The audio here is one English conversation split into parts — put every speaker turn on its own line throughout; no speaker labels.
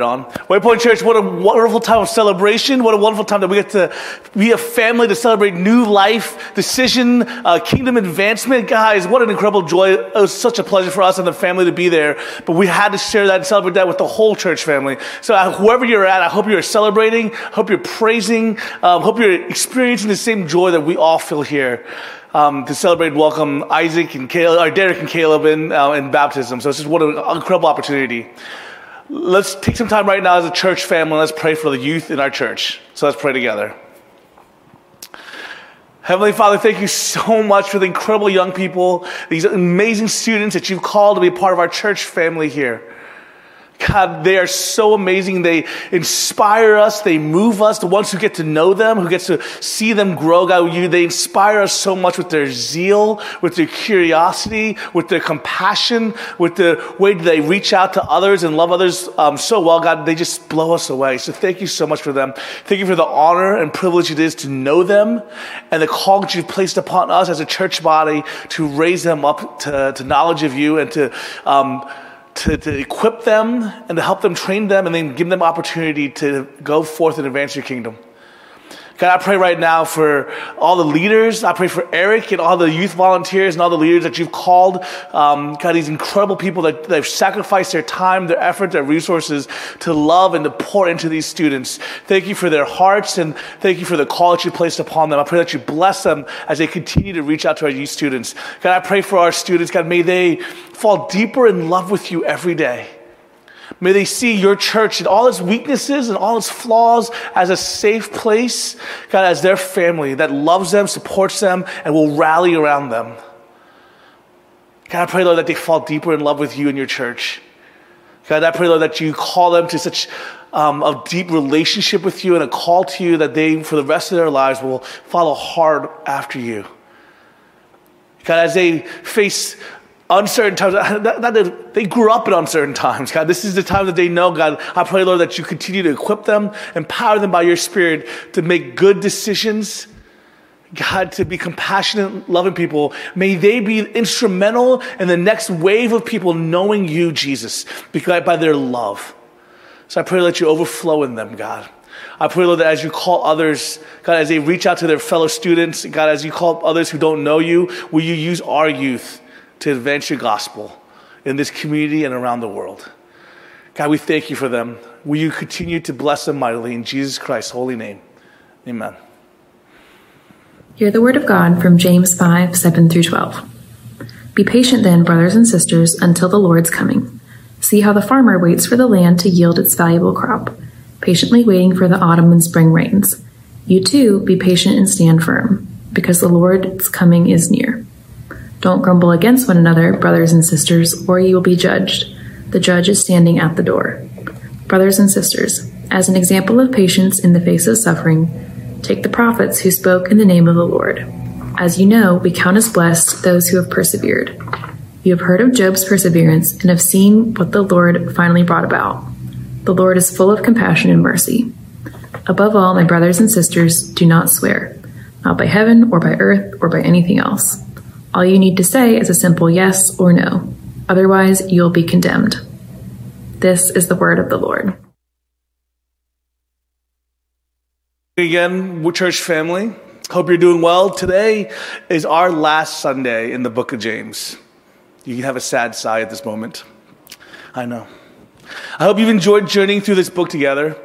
John. Waypoint Church, what a wonderful time of celebration. What a wonderful time that we get to be a family to celebrate new life, decision, uh, kingdom advancement. Guys, what an incredible joy. It was such a pleasure for us and the family to be there. But we had to share that and celebrate that with the whole church family. So uh, whoever you're at, I hope you're celebrating, hope you're praising, um, hope you're experiencing the same joy that we all feel here. Um, to celebrate and welcome Isaac and Caleb, or Derek and Caleb in, uh, in baptism. So it's just what an incredible opportunity. Let's take some time right now as a church family. Let's pray for the youth in our church. So let's pray together. Heavenly Father, thank you so much for the incredible young people, these amazing students that you've called to be part of our church family here. God, they are so amazing. They inspire us. They move us. The ones who get to know them, who gets to see them grow, God, you, they inspire us so much with their zeal, with their curiosity, with their compassion, with the way they reach out to others and love others um, so well, God. They just blow us away. So thank you so much for them. Thank you for the honor and privilege it is to know them and the call that you've placed upon us as a church body to raise them up to, to knowledge of you and to, um, to, to equip them and to help them train them and then give them opportunity to go forth and advance your kingdom. God, I pray right now for all the leaders. I pray for Eric and all the youth volunteers and all the leaders that you've called. Um, God, these incredible people that they've sacrificed their time, their effort, their resources to love and to pour into these students. Thank you for their hearts and thank you for the call that you placed upon them. I pray that you bless them as they continue to reach out to our youth students. God, I pray for our students. God, may they fall deeper in love with you every day. May they see your church and all its weaknesses and all its flaws as a safe place, God, as their family that loves them, supports them, and will rally around them. God, I pray, Lord, that they fall deeper in love with you and your church. God, I pray, Lord, that you call them to such um, a deep relationship with you and a call to you that they, for the rest of their lives, will follow hard after you. God, as they face uncertain times. Not that they grew up in uncertain times, God. This is the time that they know, God. I pray, Lord, that you continue to equip them, empower them by your Spirit to make good decisions. God, to be compassionate, loving people. May they be instrumental in the next wave of people knowing you, Jesus, because by their love. So I pray that you overflow in them, God. I pray, Lord, that as you call others, God, as they reach out to their fellow students, God, as you call others who don't know you, will you use our youth to advance your gospel in this community and around the world. God, we thank you for them. Will you continue to bless them mightily in Jesus Christ's holy name? Amen.
Hear the word of God from James 5 7 through 12. Be patient then, brothers and sisters, until the Lord's coming. See how the farmer waits for the land to yield its valuable crop, patiently waiting for the autumn and spring rains. You too, be patient and stand firm, because the Lord's coming is near. Don't grumble against one another, brothers and sisters, or you will be judged. The judge is standing at the door. Brothers and sisters, as an example of patience in the face of suffering, take the prophets who spoke in the name of the Lord. As you know, we count as blessed those who have persevered. You have heard of Job's perseverance and have seen what the Lord finally brought about. The Lord is full of compassion and mercy. Above all, my brothers and sisters, do not swear, not by heaven or by earth or by anything else all you need to say is a simple yes or no. Otherwise, you'll be condemned. This is the word of the Lord.
Again, church family, hope you're doing well. Today is our last Sunday in the book of James. You can have a sad sigh at this moment. I know. I hope you've enjoyed journeying through this book together.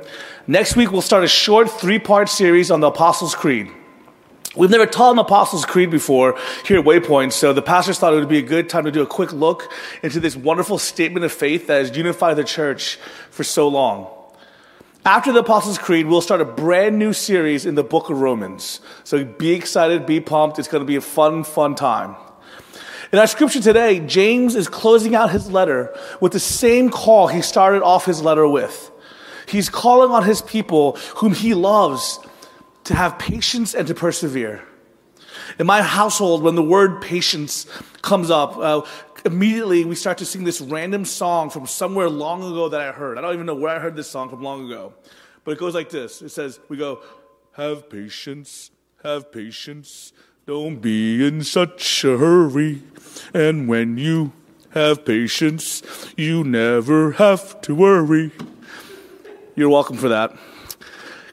Next week, we'll start a short three part series on the Apostles' Creed. We've never taught an Apostles' Creed before here at Waypoint, so the pastors thought it would be a good time to do a quick look into this wonderful statement of faith that has unified the church for so long. After the Apostles' Creed, we'll start a brand new series in the book of Romans. So be excited, be pumped. It's going to be a fun, fun time. In our scripture today, James is closing out his letter with the same call he started off his letter with. He's calling on his people whom he loves to have patience and to persevere. In my household, when the word patience comes up, uh, immediately we start to sing this random song from somewhere long ago that I heard. I don't even know where I heard this song from long ago. But it goes like this it says, We go, Have patience, have patience, don't be in such a hurry. And when you have patience, you never have to worry. You're welcome for that.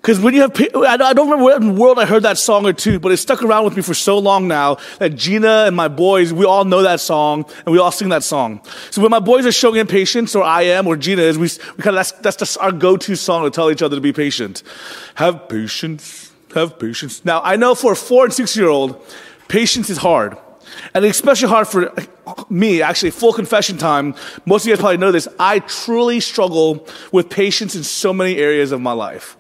Because when you have, I don't remember what world I heard that song or two, but it stuck around with me for so long now that Gina and my boys, we all know that song and we all sing that song. So when my boys are showing impatience, or I am, or Gina is, we, we kind of, that's, that's just our go-to song to tell each other to be patient. Have patience, have patience. Now, I know for a four and six year old, patience is hard. And especially hard for me, actually, full confession time. Most of you guys probably know this. I truly struggle with patience in so many areas of my life.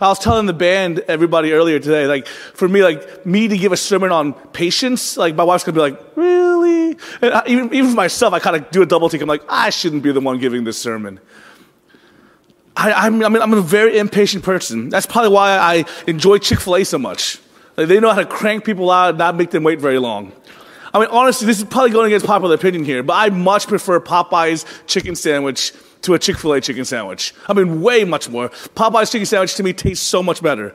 I was telling the band, everybody earlier today, like, for me, like, me to give a sermon on patience, like, my wife's gonna be like, really? And I, even, even for myself, I kind of do a double take. I'm like, I shouldn't be the one giving this sermon. I, am I'm, I'm a very impatient person. That's probably why I enjoy Chick fil A so much. Like, they know how to crank people out and not make them wait very long. I mean, honestly, this is probably going against popular opinion here, but I much prefer Popeye's chicken sandwich to a Chick fil A chicken sandwich. I mean, way much more. Popeye's chicken sandwich to me tastes so much better.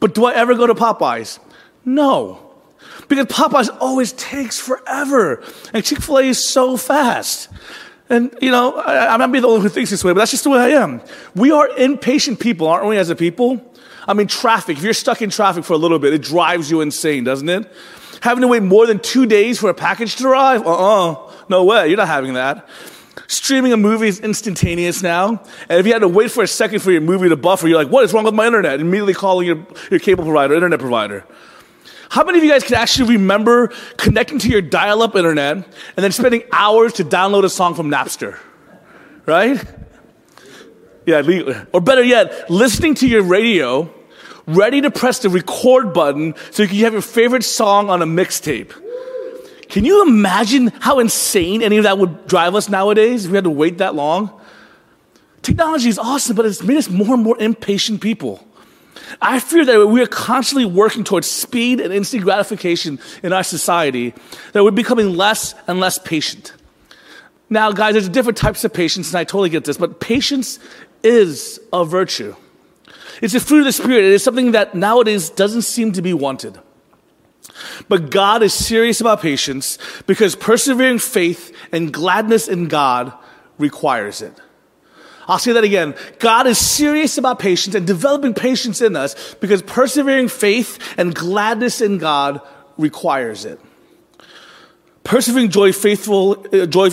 But do I ever go to Popeye's? No. Because Popeye's always takes forever. And Chick fil A is so fast. And, you know, I, I'm not being the only one who thinks this way, but that's just the way I am. We are impatient people, aren't we, as a people? I mean, traffic. If you're stuck in traffic for a little bit, it drives you insane, doesn't it? Having to wait more than two days for a package to arrive? Uh uh No way. You're not having that. Streaming a movie is instantaneous now. And if you had to wait for a second for your movie to buffer, you're like, what is wrong with my internet? Immediately calling your, your cable provider, internet provider. How many of you guys can actually remember connecting to your dial up internet and then spending hours to download a song from Napster? Right? Yeah, or better yet, listening to your radio, ready to press the record button so you can have your favorite song on a mixtape. Can you imagine how insane any of that would drive us nowadays if we had to wait that long? Technology is awesome, but it's made us more and more impatient people. I fear that we are constantly working towards speed and instant gratification in our society, that we're becoming less and less patient. Now, guys, there's different types of patience, and I totally get this, but patience is a virtue. It's a fruit of the Spirit. It is something that nowadays doesn't seem to be wanted. But God is serious about patience because persevering faith and gladness in God requires it. I'll say that again. God is serious about patience and developing patience in us because persevering faith and gladness in God requires it. Persevering joy, faithful, uh, joy,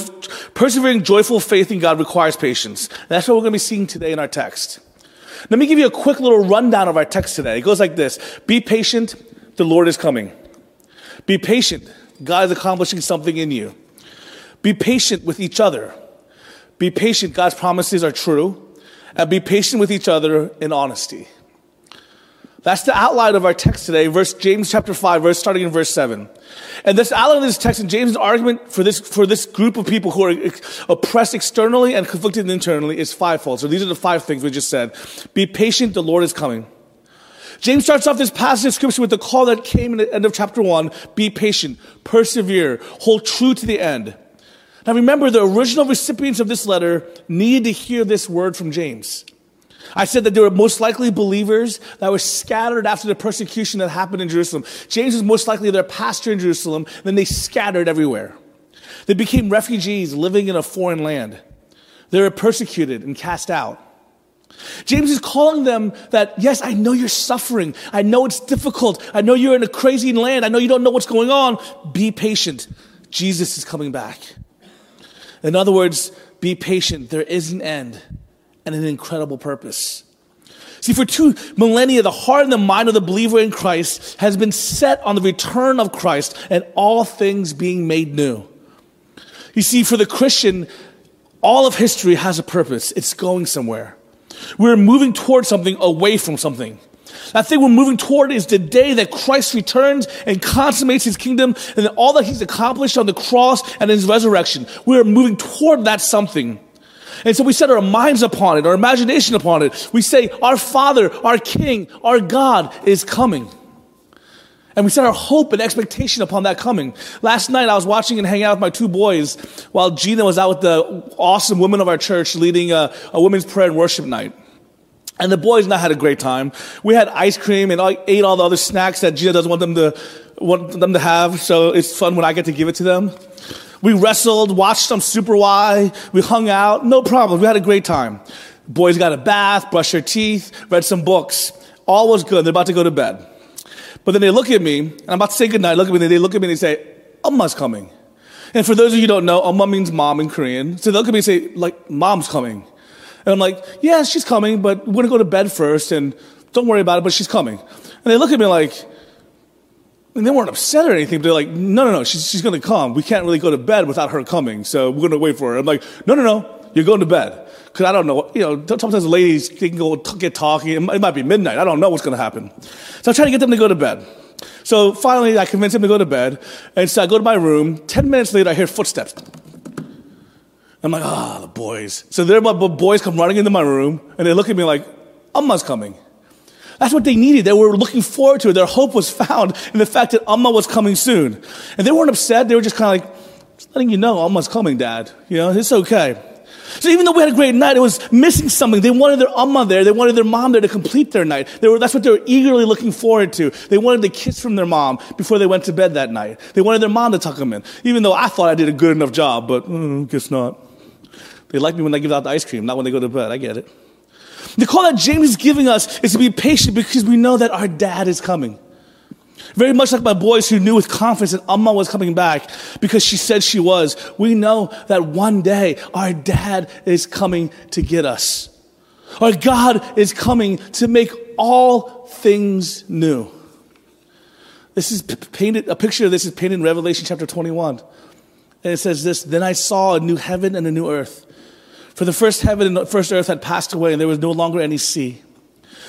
persevering joyful faith in God requires patience. And that's what we're going to be seeing today in our text. Let me give you a quick little rundown of our text today. It goes like this Be patient, the Lord is coming. Be patient. God is accomplishing something in you. Be patient with each other. Be patient. God's promises are true. And be patient with each other in honesty. That's the outline of our text today, verse James chapter 5, verse starting in verse 7. And this outline of this text and James' argument for this, for this group of people who are oppressed externally and conflicted internally is fivefold. So these are the five things we just said. Be patient, the Lord is coming. James starts off this passage of scripture with the call that came in the end of chapter one. Be patient, persevere, hold true to the end. Now remember, the original recipients of this letter needed to hear this word from James. I said that they were most likely believers that were scattered after the persecution that happened in Jerusalem. James was most likely their pastor in Jerusalem, then they scattered everywhere. They became refugees living in a foreign land. They were persecuted and cast out. James is calling them that, yes, I know you're suffering. I know it's difficult. I know you're in a crazy land. I know you don't know what's going on. Be patient. Jesus is coming back. In other words, be patient. There is an end and an incredible purpose. See, for two millennia, the heart and the mind of the believer in Christ has been set on the return of Christ and all things being made new. You see, for the Christian, all of history has a purpose. It's going somewhere. We're moving towards something away from something. That thing we're moving toward is the day that Christ returns and consummates his kingdom and all that he's accomplished on the cross and his resurrection. We're moving toward that something. And so we set our minds upon it, our imagination upon it. We say, Our Father, our King, our God is coming. And we set our hope and expectation upon that coming. Last night I was watching and hanging out with my two boys while Gina was out with the awesome women of our church leading a, a women's prayer and worship night. And the boys and I had a great time. We had ice cream and I ate all the other snacks that Gina doesn't want them to, want them to have. So it's fun when I get to give it to them. We wrestled, watched some Super Why. We hung out. No problem. We had a great time. Boys got a bath, brushed their teeth, read some books. All was good. They're about to go to bed. But then they look at me, and I'm about to say goodnight. Look at me, and they look at me and they say, Umma's coming. And for those of you who don't know, Amma means mom in Korean. So they look at me and say, like, mom's coming. And I'm like, yeah, she's coming, but we're gonna go to bed first, and don't worry about it, but she's coming. And they look at me like, and they weren't upset or anything, but they're like, no, no, no, she's, she's gonna come. We can't really go to bed without her coming, so we're gonna wait for her. I'm like, no, no, no, you're going to bed. Because I don't know, you know, sometimes ladies they can go t- get talking. It might, it might be midnight. I don't know what's gonna happen. So I'm trying to get them to go to bed. So finally, I convince him to go to bed. And so I go to my room. Ten minutes later, I hear footsteps. I'm like, ah, oh, the boys. So there, my boys come running into my room, and they look at me like, Amma's coming. That's what they needed. They were looking forward to it. Their hope was found in the fact that Amma was coming soon. And they weren't upset. They were just kind of like, just letting you know Amma's coming, Dad. You know, it's okay. So even though we had a great night, it was missing something. They wanted their Amma there. They wanted their mom there to complete their night. Were, that's what they were eagerly looking forward to. They wanted the kiss from their mom before they went to bed that night. They wanted their mom to tuck them in. Even though I thought I did a good enough job, but mm, guess not. They like me when I give out the ice cream, not when they go to bed. I get it. The call that James is giving us is to be patient because we know that our dad is coming. Very much like my boys who knew with confidence that Amma was coming back because she said she was. We know that one day our dad is coming to get us. Our God is coming to make all things new. This is painted, a picture of this is painted in Revelation chapter 21. And it says this Then I saw a new heaven and a new earth. For the first heaven and the first earth had passed away, and there was no longer any sea.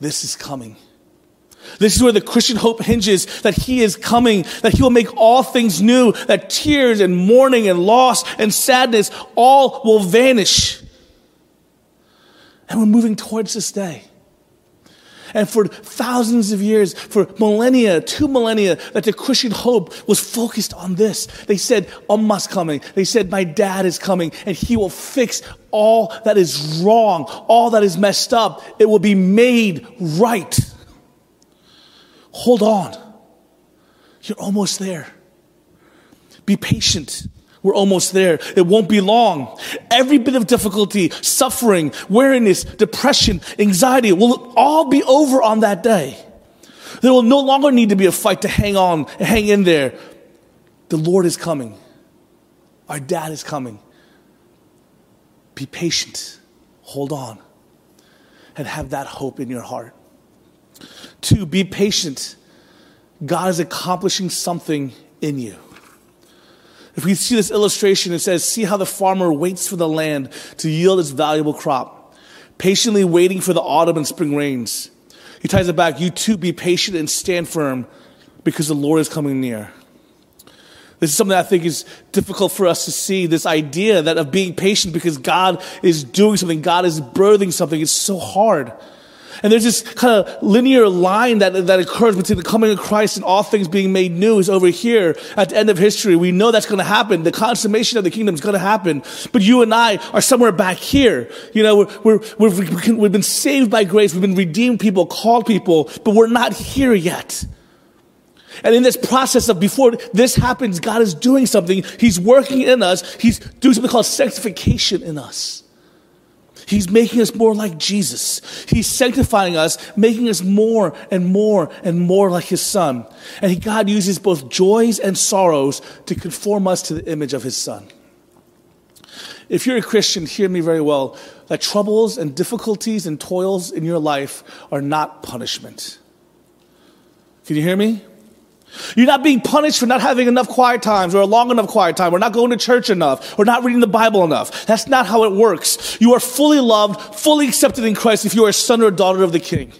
This is coming. This is where the Christian hope hinges that He is coming, that He will make all things new, that tears and mourning and loss and sadness all will vanish. And we're moving towards this day. And for thousands of years, for millennia, two millennia, that the Christian hope was focused on this. They said, Umma's coming. They said, my dad is coming and he will fix all that is wrong, all that is messed up. It will be made right. Hold on. You're almost there. Be patient. We're almost there. It won't be long. Every bit of difficulty, suffering, weariness, depression, anxiety will all be over on that day. There will no longer need to be a fight to hang on, hang in there. The Lord is coming. Our dad is coming. Be patient. Hold on. And have that hope in your heart. Two, be patient. God is accomplishing something in you. If we see this illustration, it says, See how the farmer waits for the land to yield its valuable crop, patiently waiting for the autumn and spring rains. He ties it back, You too be patient and stand firm because the Lord is coming near. This is something I think is difficult for us to see. This idea that of being patient because God is doing something, God is birthing something. It's so hard. And there's this kind of linear line that, that occurs between the coming of Christ and all things being made new is over here at the end of history. We know that's going to happen. The consummation of the kingdom is going to happen. But you and I are somewhere back here. You know, we're, we're, we've, we've been saved by grace. We've been redeemed people, called people, but we're not here yet. And in this process of before this happens, God is doing something. He's working in us. He's doing something called sanctification in us. He's making us more like Jesus. He's sanctifying us, making us more and more and more like His Son. And God uses both joys and sorrows to conform us to the image of His Son. If you're a Christian, hear me very well that troubles and difficulties and toils in your life are not punishment. Can you hear me? You're not being punished for not having enough quiet times or a long enough quiet time or not going to church enough or not reading the Bible enough. That's not how it works. You are fully loved, fully accepted in Christ if you are a son or a daughter of the King.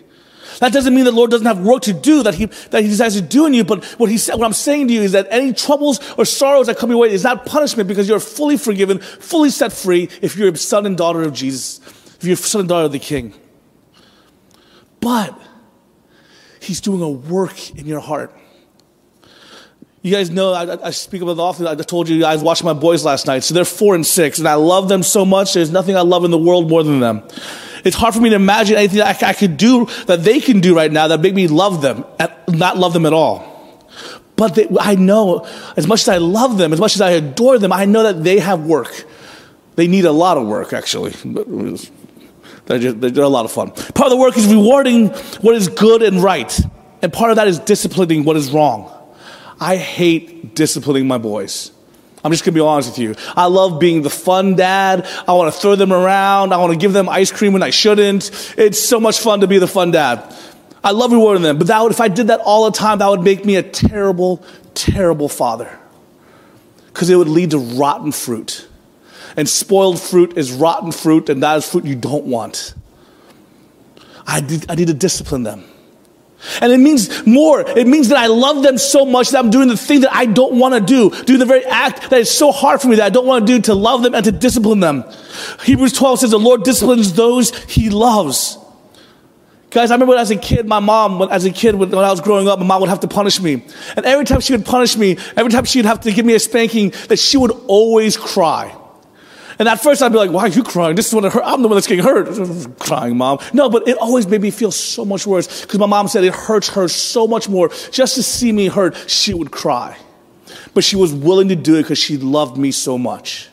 That doesn't mean the Lord doesn't have work to do that he, that he desires to do in you, but what he said, what I'm saying to you is that any troubles or sorrows that come your way is not punishment because you're fully forgiven, fully set free if you're a son and daughter of Jesus. if you're a son and daughter of the king. But he's doing a work in your heart. You guys know I, I speak about it often. I told you guys watching my boys last night. So they're four and six, and I love them so much. There's nothing I love in the world more than them. It's hard for me to imagine anything I, I could do that they can do right now that make me love them, not love them at all. But they, I know, as much as I love them, as much as I adore them, I know that they have work. They need a lot of work, actually. They're, just, they're a lot of fun. Part of the work is rewarding what is good and right, and part of that is disciplining what is wrong. I hate disciplining my boys. I'm just gonna be honest with you. I love being the fun dad. I wanna throw them around. I wanna give them ice cream when I shouldn't. It's so much fun to be the fun dad. I love rewarding them, but that would, if I did that all the time, that would make me a terrible, terrible father. Because it would lead to rotten fruit. And spoiled fruit is rotten fruit, and that is fruit you don't want. I, I need to discipline them. And it means more. It means that I love them so much that I'm doing the thing that I don't want to do, doing the very act that is so hard for me that I don't want to do to love them and to discipline them. Hebrews 12 says the Lord disciplines those he loves. Guys, I remember as a kid, my mom, as a kid, when I was growing up, my mom would have to punish me. And every time she would punish me, every time she would have to give me a spanking, that she would always cry. And at first I'd be like, why are you crying? This is what hurt. I'm the one that's getting hurt. crying, mom. No, but it always made me feel so much worse because my mom said it hurts her so much more. Just to see me hurt, she would cry. But she was willing to do it because she loved me so much.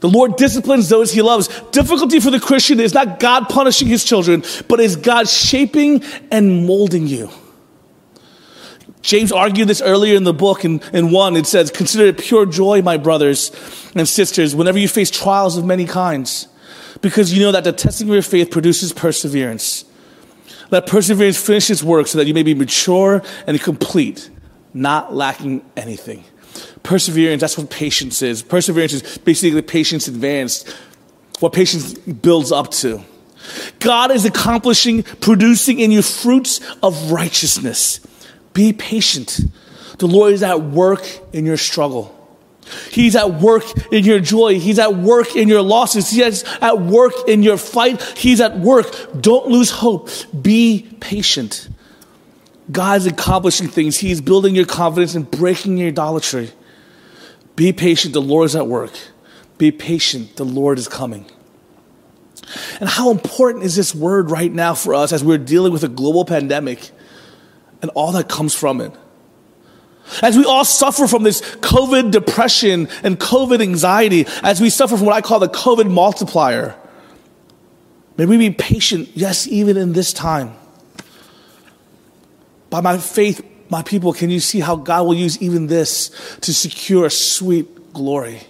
The Lord disciplines those he loves. Difficulty for the Christian is not God punishing his children, but is God shaping and molding you. James argued this earlier in the book in, in 1. It says, Consider it pure joy, my brothers and sisters, whenever you face trials of many kinds, because you know that the testing of your faith produces perseverance. Let perseverance finish its work so that you may be mature and complete, not lacking anything. Perseverance, that's what patience is. Perseverance is basically patience advanced, what patience builds up to. God is accomplishing, producing in you fruits of righteousness be patient. The Lord is at work in your struggle. He's at work in your joy. He's at work in your losses. He's at work in your fight. He's at work. Don't lose hope. Be patient. God is accomplishing things. He's building your confidence and breaking your idolatry. Be patient. The Lord is at work. Be patient. The Lord is coming. And how important is this word right now for us as we're dealing with a global pandemic? And all that comes from it. As we all suffer from this COVID depression and COVID anxiety, as we suffer from what I call the COVID multiplier, may we be patient, yes, even in this time. By my faith, my people, can you see how God will use even this to secure sweet glory?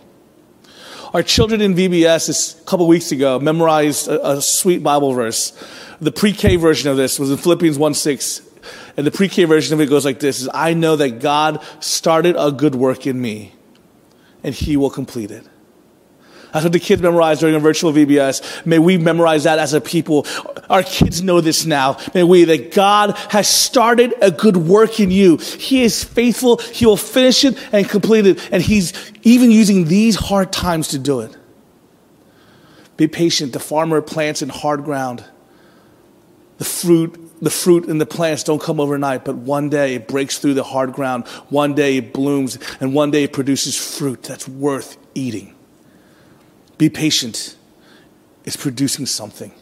Our children in VBS a couple weeks ago memorized a, a sweet Bible verse. The pre-K version of this was in Philippians 1 6. And the pre-K version of it goes like this is I know that God started a good work in me and he will complete it. That's what the kids memorize during a virtual VBS. May we memorize that as a people. Our kids know this now. May we, that God has started a good work in you. He is faithful. He will finish it and complete it. And He's even using these hard times to do it. Be patient. The farmer plants in hard ground. The fruit the fruit and the plants don't come overnight, but one day it breaks through the hard ground. One day it blooms, and one day it produces fruit that's worth eating. Be patient. It's producing something.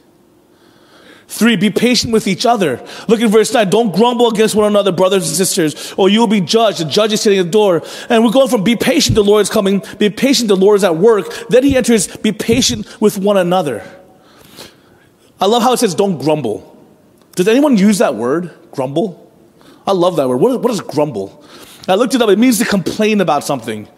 Three, be patient with each other. Look at verse 9. Don't grumble against one another, brothers and sisters, or you will be judged. The judge is sitting at the door. And we're going from be patient, the Lord is coming, be patient, the Lord is at work. Then he enters, be patient with one another. I love how it says, don't grumble. Does anyone use that word, grumble? I love that word. What what is grumble? I looked it up. It means to complain about something.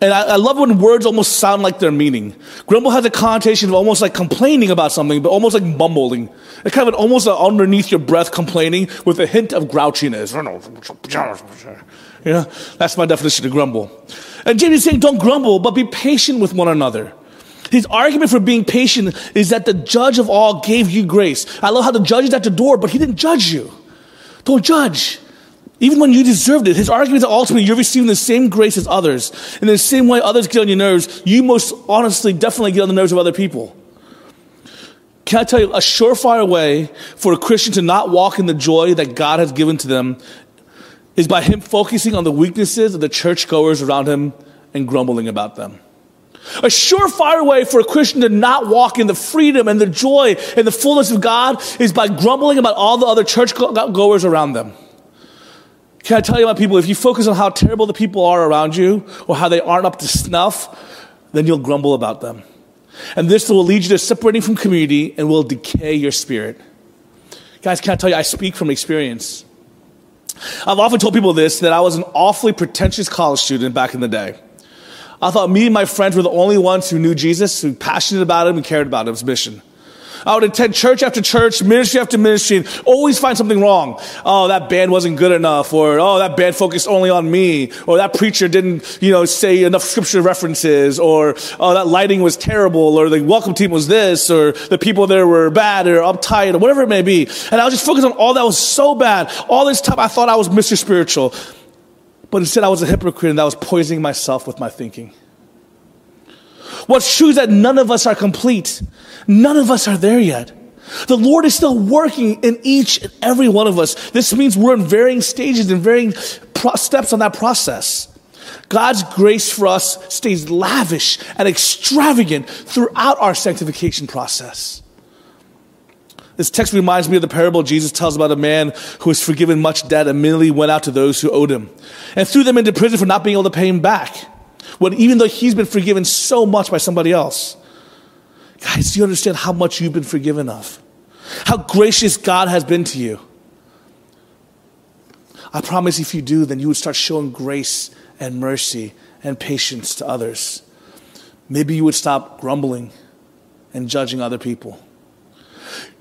And I, I, love when words almost sound like their meaning. Grumble has a connotation of almost like complaining about something, but almost like mumbling. It's kind of an almost underneath your breath complaining with a hint of grouchiness. You know, that's my definition of grumble. And James is saying, don't grumble, but be patient with one another. His argument for being patient is that the judge of all gave you grace. I love how the judge is at the door, but he didn't judge you. Don't judge. Even when you deserved it. His argument is that ultimately you're receiving the same grace as others. In the same way others get on your nerves, you most honestly definitely get on the nerves of other people. Can I tell you, a surefire way for a Christian to not walk in the joy that God has given to them is by him focusing on the weaknesses of the churchgoers around him and grumbling about them. A surefire way for a Christian to not walk in the freedom and the joy and the fullness of God is by grumbling about all the other churchgoers around them. Can I tell you, my people, if you focus on how terrible the people are around you or how they aren't up to snuff, then you'll grumble about them. And this will lead you to separating from community and will decay your spirit. Guys, can I tell you, I speak from experience. I've often told people this that I was an awfully pretentious college student back in the day. I thought me and my friends were the only ones who knew Jesus, who were passionate about him and cared about his mission. I would attend church after church, ministry after ministry, and always find something wrong. Oh, that band wasn't good enough, or oh, that band focused only on me, or that preacher didn't, you know, say enough scripture references, or oh, that lighting was terrible, or the welcome team was this, or the people there were bad or uptight, or whatever it may be. And I was just focused on all that was so bad. All this time I thought I was Mr. Spiritual. But instead I was a hypocrite and I was poisoning myself with my thinking. What's true that none of us are complete. None of us are there yet. The Lord is still working in each and every one of us. This means we're in varying stages and varying pro- steps on that process. God's grace for us stays lavish and extravagant throughout our sanctification process. This text reminds me of the parable Jesus tells about a man who was forgiven much debt and immediately went out to those who owed him and threw them into prison for not being able to pay him back. When even though he's been forgiven so much by somebody else. Guys, do you understand how much you've been forgiven of? How gracious God has been to you? I promise if you do, then you would start showing grace and mercy and patience to others. Maybe you would stop grumbling and judging other people.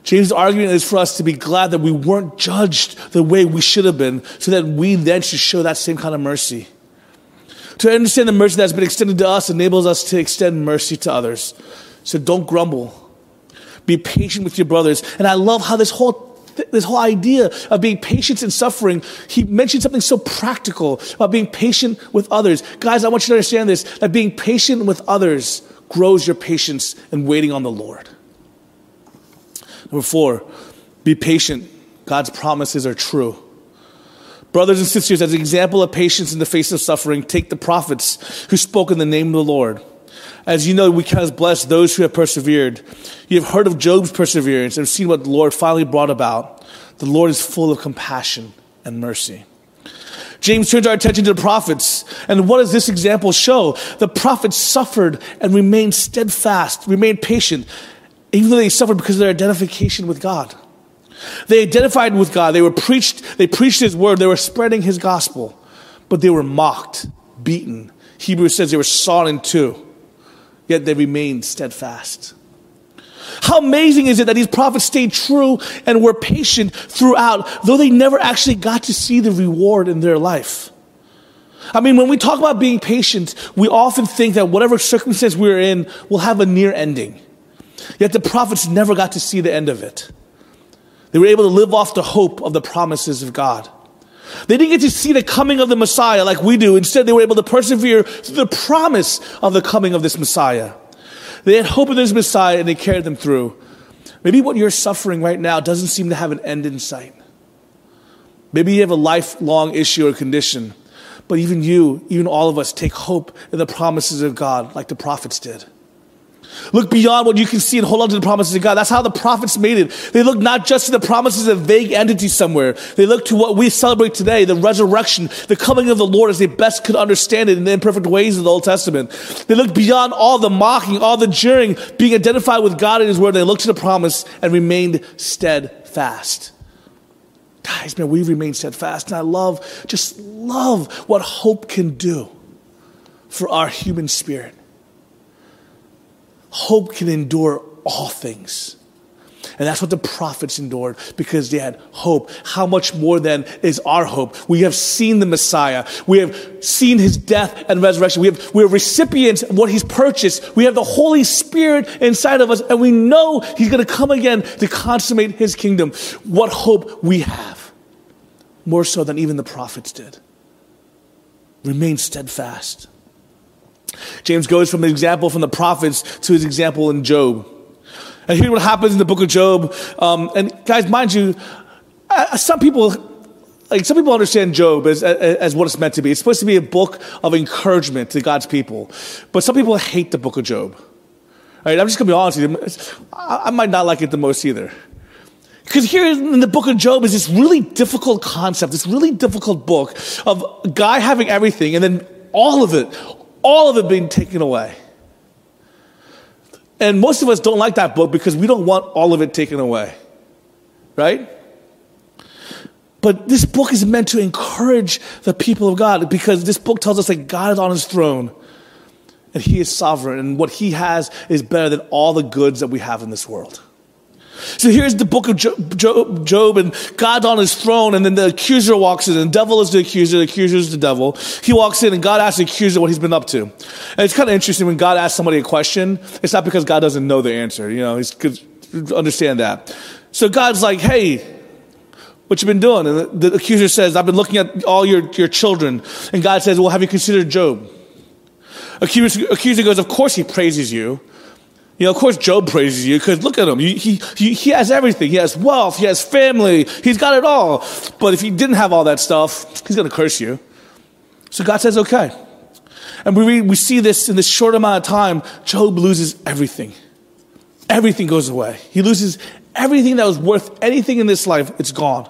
James' argument is for us to be glad that we weren't judged the way we should have been, so that we then should show that same kind of mercy. To understand the mercy that's been extended to us enables us to extend mercy to others. So don't grumble. Be patient with your brothers. And I love how this whole this whole idea of being patient in suffering, he mentioned something so practical about being patient with others. Guys, I want you to understand this that being patient with others grows your patience in waiting on the Lord. Number four, be patient. God's promises are true. Brothers and sisters, as an example of patience in the face of suffering, take the prophets who spoke in the name of the Lord. As you know, we count as blessed those who have persevered. You have heard of Job's perseverance and seen what the Lord finally brought about. The Lord is full of compassion and mercy. James turns our attention to the prophets. And what does this example show? The prophets suffered and remained steadfast, remained patient, even though they suffered because of their identification with God. They identified with God. They were preached, they preached his word, they were spreading his gospel, but they were mocked, beaten. Hebrews says they were sawn in two, yet they remained steadfast. How amazing is it that these prophets stayed true and were patient throughout, though they never actually got to see the reward in their life? I mean, when we talk about being patient, we often think that whatever circumstance we're in will have a near ending. Yet the prophets never got to see the end of it. They were able to live off the hope of the promises of God. They didn't get to see the coming of the Messiah like we do. Instead, they were able to persevere through the promise of the coming of this Messiah. They had hope in this Messiah and they carried them through. Maybe what you're suffering right now doesn't seem to have an end in sight. Maybe you have a lifelong issue or condition. But even you, even all of us, take hope in the promises of God like the prophets did. Look beyond what you can see and hold on to the promises of God. That's how the prophets made it. They look not just to the promises of vague entities somewhere. They look to what we celebrate today, the resurrection, the coming of the Lord as they best could understand it in the imperfect ways of the Old Testament. They look beyond all the mocking, all the jeering, being identified with God in His Word. They looked to the promise and remained steadfast. Guys, man, we remain steadfast. And I love, just love what hope can do for our human spirit hope can endure all things. And that's what the prophets endured because they had hope. How much more then is our hope? We have seen the Messiah. We have seen his death and resurrection. We have, we're recipients of what he's purchased. We have the Holy Spirit inside of us and we know he's going to come again to consummate his kingdom. What hope we have. More so than even the prophets did. Remain steadfast. James goes from an example from the prophets to his example in Job. And here's what happens in the book of Job. Um, and guys, mind you, uh, some people, like some people understand Job as, as what it's meant to be. It's supposed to be a book of encouragement to God's people. But some people hate the book of Job. Right, I'm just gonna be honest with you. I, I might not like it the most either. Because here in the book of Job is this really difficult concept, this really difficult book of a guy having everything and then all of it, all of it being taken away. And most of us don't like that book because we don't want all of it taken away. Right? But this book is meant to encourage the people of God because this book tells us that God is on his throne and he is sovereign and what he has is better than all the goods that we have in this world. So here's the book of Job, Job, and God's on his throne, and then the accuser walks in, and the devil is the accuser, the accuser is the devil. He walks in, and God asks the accuser what he's been up to. And it's kind of interesting when God asks somebody a question, it's not because God doesn't know the answer, you know, he's good understand that. So God's like, hey, what you been doing? And the, the accuser says, I've been looking at all your, your children. And God says, well, have you considered Job? Accuser, accuser goes, of course he praises you. You know, of course, Job praises you because look at him. He, he, he has everything. He has wealth. He has family. He's got it all. But if he didn't have all that stuff, he's going to curse you. So God says, okay. And we, we see this in this short amount of time. Job loses everything. Everything goes away. He loses everything that was worth anything in this life. It's gone.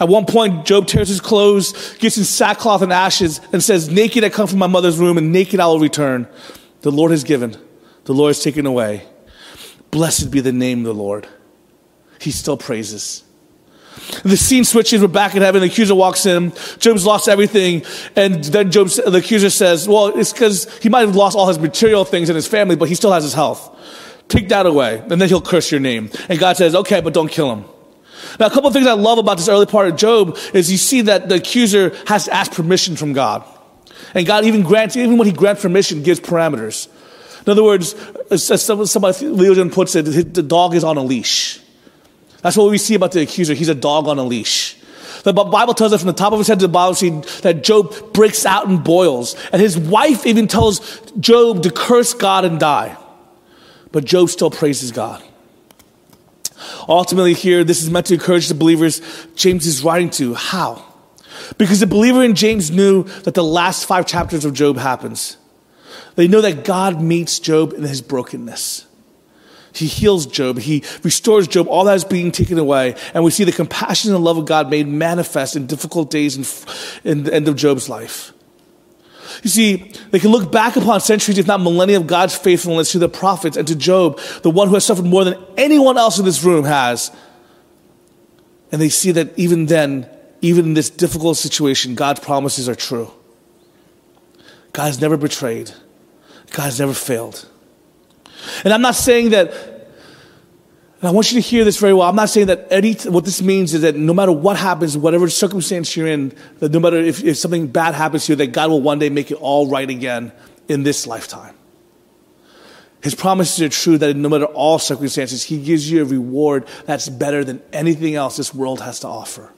At one point, Job tears his clothes, gets in sackcloth and ashes, and says, Naked I come from my mother's womb, and naked I will return. The Lord has given the Lord is taken away. Blessed be the name of the Lord. He still praises. The scene switches. We're back in heaven. The accuser walks in. Job's lost everything. And then Job, the accuser says, Well, it's because he might have lost all his material things and his family, but he still has his health. Take that away, and then he'll curse your name. And God says, Okay, but don't kill him. Now, a couple of things I love about this early part of Job is you see that the accuser has to ask permission from God. And God even grants, even when he grants permission, gives parameters. In other words, as somebody, Leogen puts it, the dog is on a leash. That's what we see about the accuser. He's a dog on a leash. The Bible tells us from the top of his head to the bottom that Job breaks out and boils. And his wife even tells Job to curse God and die. But Job still praises God. Ultimately, here, this is meant to encourage the believers James is writing to. How? Because the believer in James knew that the last five chapters of Job happens. They know that God meets Job in his brokenness. He heals Job. He restores Job. All that is being taken away. And we see the compassion and love of God made manifest in difficult days in, in the end of Job's life. You see, they can look back upon centuries, if not millennia, of God's faithfulness to the prophets and to Job, the one who has suffered more than anyone else in this room has. And they see that even then, even in this difficult situation, God's promises are true. God has never betrayed. God has never failed. And I'm not saying that, and I want you to hear this very well. I'm not saying that any, what this means is that no matter what happens, whatever circumstance you're in, that no matter if, if something bad happens to you, that God will one day make it all right again in this lifetime. His promises are true that no matter all circumstances, He gives you a reward that's better than anything else this world has to offer.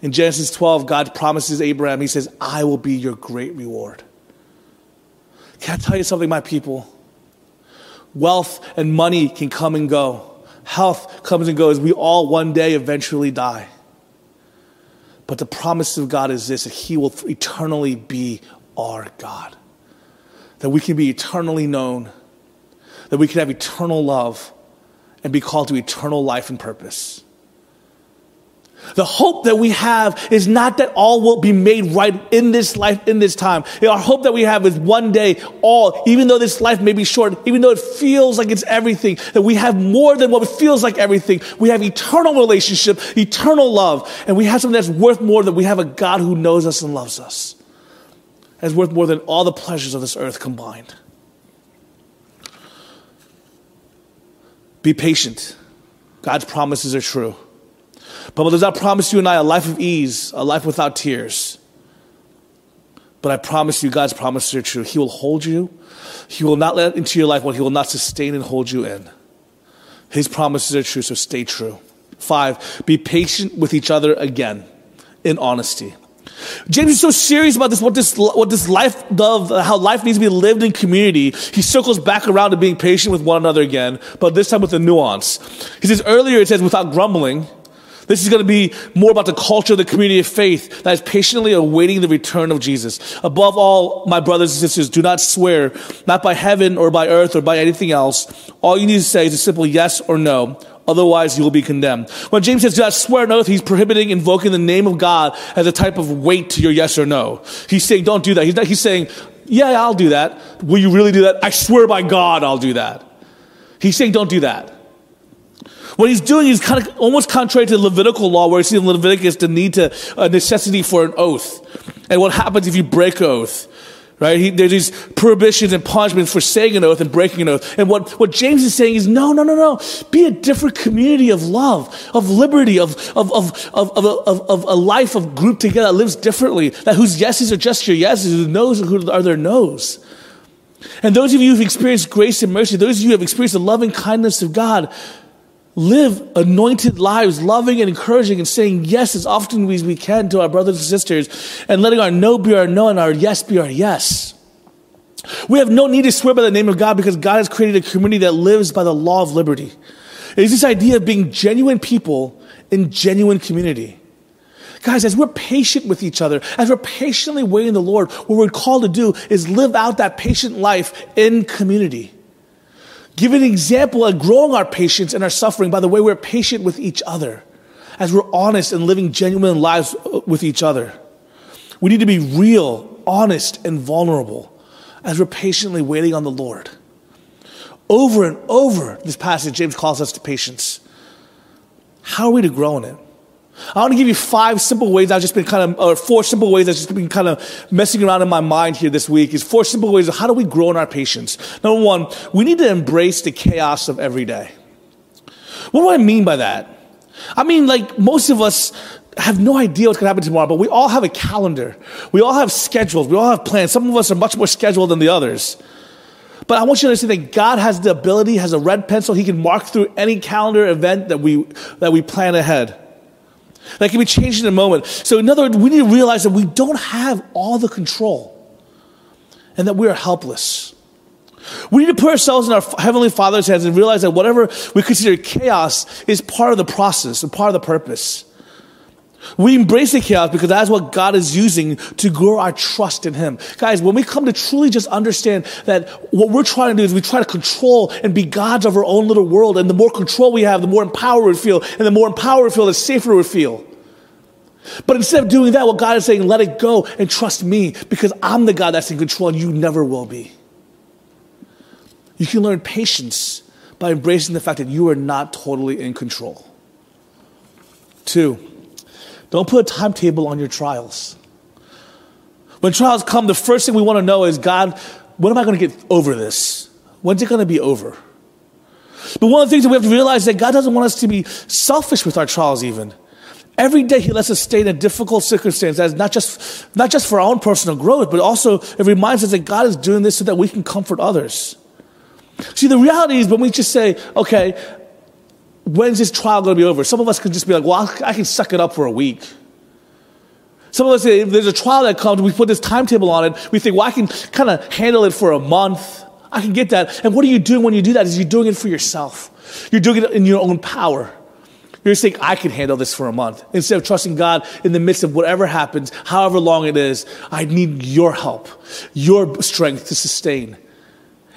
In Genesis 12, God promises Abraham, He says, I will be your great reward. Can I tell you something, my people? Wealth and money can come and go. Health comes and goes. We all one day eventually die. But the promise of God is this that He will eternally be our God. That we can be eternally known. That we can have eternal love and be called to eternal life and purpose. The hope that we have is not that all will be made right in this life, in this time. Our hope that we have is one day all, even though this life may be short, even though it feels like it's everything, that we have more than what feels like everything. We have eternal relationship, eternal love, and we have something that's worth more than we have a God who knows us and loves us. That's worth more than all the pleasures of this earth combined. Be patient. God's promises are true. But does not promise you and I a life of ease, a life without tears. But I promise you, God's promises are true. He will hold you. He will not let into your life what He will not sustain and hold you in. His promises are true, so stay true. Five, be patient with each other again in honesty. James is so serious about this, what this, what this life of how life needs to be lived in community. He circles back around to being patient with one another again, but this time with a nuance. He says earlier it says without grumbling. This is going to be more about the culture of the community of faith that is patiently awaiting the return of Jesus. Above all, my brothers and sisters, do not swear, not by heaven or by earth or by anything else. All you need to say is a simple yes or no Otherwise, you will be condemned. When James says, do not swear an oath, he's prohibiting invoking the name of God as a type of weight to your yes or no. He's saying, don't do that. He's, not, he's saying, yeah, I'll do that. Will you really do that? I swear by God, I'll do that. He's saying, don't do that. What he's doing is kind of almost contrary to Levitical law, where you see in Leviticus the need to, a necessity for an oath. And what happens if you break oath? Right? He, there's these prohibitions and punishments for saying an oath and breaking an oath. And what, what James is saying is no, no, no, no. Be a different community of love, of liberty, of, of, of, of, of, of, of a life of group together that lives differently, that whose yeses are just your yeses, whose who are their no's. And those of you who've experienced grace and mercy, those of you who have experienced the loving kindness of God, live anointed lives, loving and encouraging and saying yes as often as we can to our brothers and sisters and letting our no be our no and our yes be our yes. We have no need to swear by the name of God because God has created a community that lives by the law of liberty. It is this idea of being genuine people in genuine community. Guys, as we're patient with each other, as we're patiently waiting the Lord, what we're called to do is live out that patient life in community. Give an example of growing our patience and our suffering by the way we're patient with each other, as we're honest and living genuine lives uh, with each other. We need to be real, honest, and vulnerable as we're patiently waiting on the Lord. Over and over, this passage, James calls us to patience. How are we to grow in it? I want to give you five simple ways I've just been kind of, or four simple ways I've just been kind of messing around in my mind here this week. Is four simple ways of how do we grow in our patience. Number one, we need to embrace the chaos of every day. What do I mean by that? I mean, like most of us have no idea what's going to happen tomorrow, but we all have a calendar. We all have schedules. We all have plans. Some of us are much more scheduled than the others. But I want you to understand that God has the ability, has a red pencil. He can mark through any calendar event that we, that we plan ahead. That can be changed in a moment. So, in other words, we need to realize that we don't have all the control and that we are helpless. We need to put ourselves in our Heavenly Father's hands and realize that whatever we consider chaos is part of the process and part of the purpose. We embrace the chaos because that's what God is using to grow our trust in Him. Guys, when we come to truly just understand that what we're trying to do is we try to control and be gods of our own little world. And the more control we have, the more empowered we feel. And the more empowered we feel, the safer we feel. But instead of doing that, what God is saying, let it go and trust me because I'm the God that's in control and you never will be. You can learn patience by embracing the fact that you are not totally in control. Two, don't put a timetable on your trials. When trials come, the first thing we want to know is God, when am I going to get over this? When's it going to be over? But one of the things that we have to realize is that God doesn't want us to be selfish with our trials, even. Every day He lets us stay in a difficult circumstance that's not just, not just for our own personal growth, but also it reminds us that God is doing this so that we can comfort others. See, the reality is when we just say, okay, when's this trial going to be over? Some of us could just be like, well, I can suck it up for a week. Some of us say, if there's a trial that comes, we put this timetable on it, we think, well, I can kind of handle it for a month. I can get that. And what are you doing when you do that? Is you're doing it for yourself. You're doing it in your own power. You're saying, I can handle this for a month. Instead of trusting God in the midst of whatever happens, however long it is, I need your help, your strength to sustain.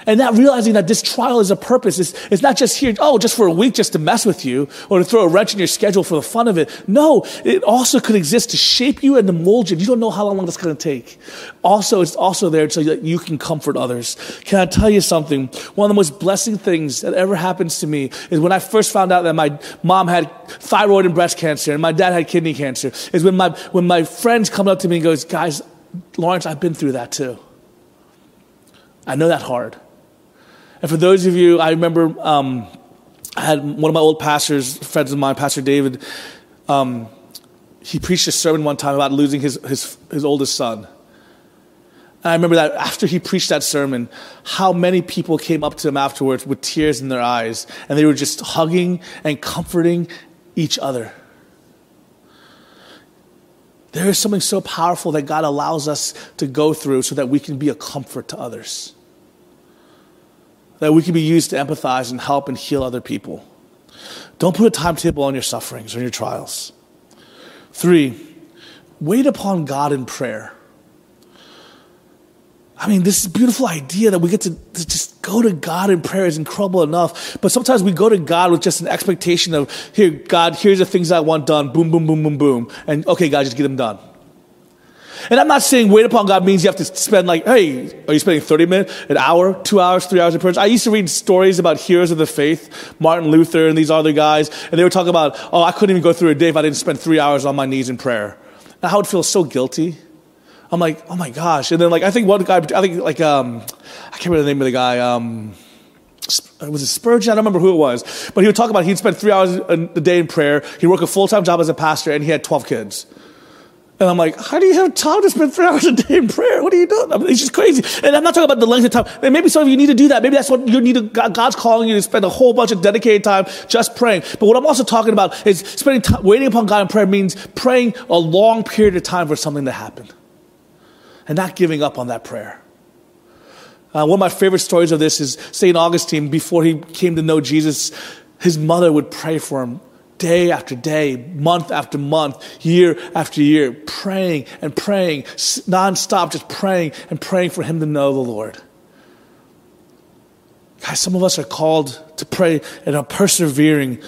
And not realizing that this trial is a purpose. It's, it's not just here, oh, just for a week just to mess with you or to throw a wrench in your schedule for the fun of it. No, it also could exist to shape you and to mold you. You don't know how long that's going to take. Also, it's also there so that you can comfort others. Can I tell you something? One of the most blessing things that ever happens to me is when I first found out that my mom had thyroid and breast cancer and my dad had kidney cancer, is when my, when my friends come up to me and goes, guys, Lawrence, I've been through that too. I know that hard. And for those of you, I remember um, I had one of my old pastors, friends of mine, Pastor David. Um, he preached a sermon one time about losing his, his, his oldest son. And I remember that after he preached that sermon, how many people came up to him afterwards with tears in their eyes, and they were just hugging and comforting each other. There is something so powerful that God allows us to go through so that we can be a comfort to others. That we can be used to empathize and help and heal other people. Don't put a timetable on your sufferings or your trials. Three, wait upon God in prayer. I mean, this beautiful idea that we get to, to, just go to God in prayer is incredible enough. But sometimes we go to God with just an expectation of, here, God, here's the things I want done. Boom, boom, boom, boom, boom. And okay, God, just get them done. And I'm not saying wait upon God means you have to spend like, hey, are you spending 30 minutes, an hour, two hours, three hours in prayer? I used to read stories about heroes of the faith, Martin Luther and these other guys, and they were talking about, oh, I couldn't even go through a day if I didn't spend three hours on my knees in prayer. And I would feel so guilty. I'm like, oh my gosh. And then like I think one guy, I think like um, I can't remember the name of the guy. Um, was it Spurgeon? I don't remember who it was, but he would talk about he'd spend three hours a day in prayer. He worked a full time job as a pastor, and he had twelve kids. And I'm like, how do you have time to spend three hours a day in prayer? What are you doing? I mean, it's just crazy. And I'm not talking about the length of time. And maybe some of you need to do that. Maybe that's what you need to, God's calling you to spend a whole bunch of dedicated time just praying. But what I'm also talking about is spending time, waiting upon God in prayer means praying a long period of time for something to happen and not giving up on that prayer. Uh, one of my favorite stories of this is St. Augustine, before he came to know Jesus, his mother would pray for him day after day, month after month, year after year, praying and praying, nonstop, just praying and praying for him to know the Lord. Guys, some of us are called to pray in a persevering,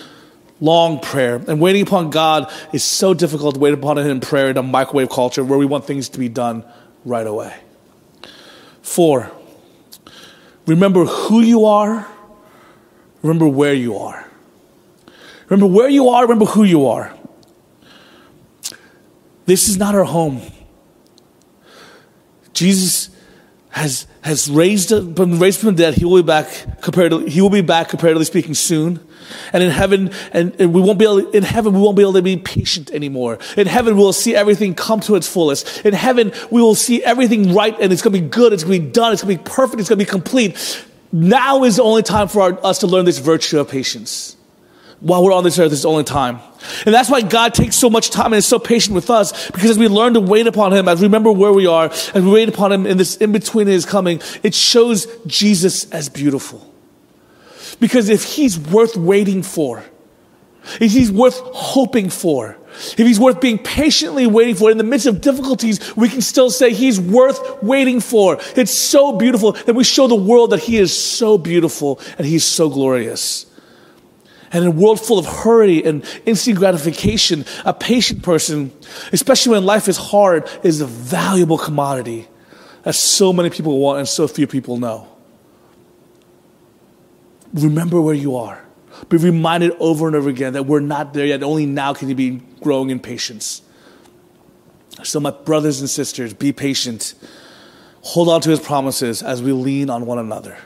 long prayer. And waiting upon God is so difficult to wait upon Him in prayer in a microwave culture where we want things to be done right away. Four, remember who you are, remember where you are. Remember where you are, remember who you are. This is not our home. Jesus has, has raised, been raised from the dead. He will be back comparatively, he will be back comparatively speaking soon. And in heaven, and, and, we won't be able, in heaven, we won't be able to be patient anymore. In heaven, we'll see everything come to its fullest. In heaven, we will see everything right and it's going to be good. It's going to be done. It's going to be perfect. It's going to be complete. Now is the only time for our, us to learn this virtue of patience. While we're on this earth, it's only time. And that's why God takes so much time and is so patient with us because as we learn to wait upon Him, as we remember where we are, as we wait upon Him in this in between His coming, it shows Jesus as beautiful. Because if he's worth waiting for, if he's worth hoping for, if he's worth being patiently waiting for, in the midst of difficulties, we can still say he's worth waiting for. It's so beautiful that we show the world that he is so beautiful and he's so glorious. And in a world full of hurry and instant gratification, a patient person, especially when life is hard, is a valuable commodity that so many people want and so few people know remember where you are. Be reminded over and over again that we're not there yet. Only now can you be growing in patience. So, my brothers and sisters, be patient. Hold on to his promises as we lean on one another.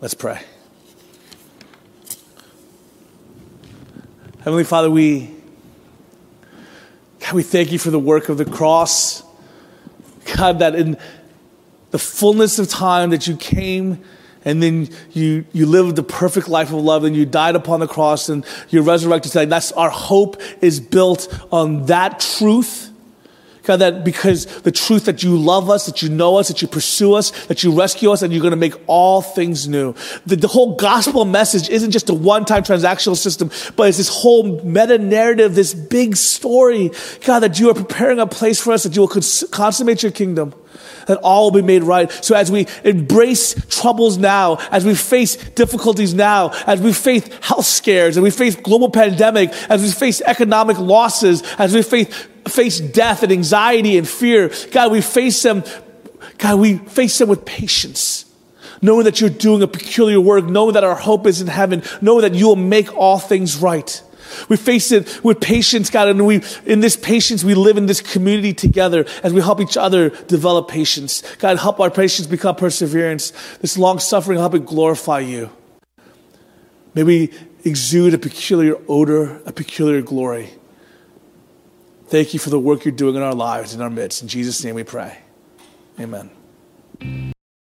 Let's pray. Heavenly Father, we, God, we thank you for the work of the cross. God, that in the fullness of time that you came and then you, you lived the perfect life of love and you died upon the cross and you're resurrected today. That's our hope is built on that truth. God, that because the truth that you love us, that you know us, that you pursue us, that you rescue us, and you're going to make all things new. The, the whole gospel message isn't just a one-time transactional system, but it's this whole meta narrative, this big story. God, that you are preparing a place for us, that you will cons- consummate your kingdom that all will be made right. So as we embrace troubles now, as we face difficulties now, as we face health scares, as we face global pandemic, as we face economic losses, as we face, face death and anxiety and fear, God, we face them, God, we face them with patience knowing that you're doing a peculiar work, knowing that our hope is in heaven, knowing that you will make all things right. We face it with patience, God, and we, in this patience, we live in this community together as we help each other develop patience. God, help our patience become perseverance. This long suffering, help it glorify you. May we exude a peculiar odor, a peculiar glory. Thank you for the work you're doing in our lives, in our midst. In Jesus' name we pray. Amen.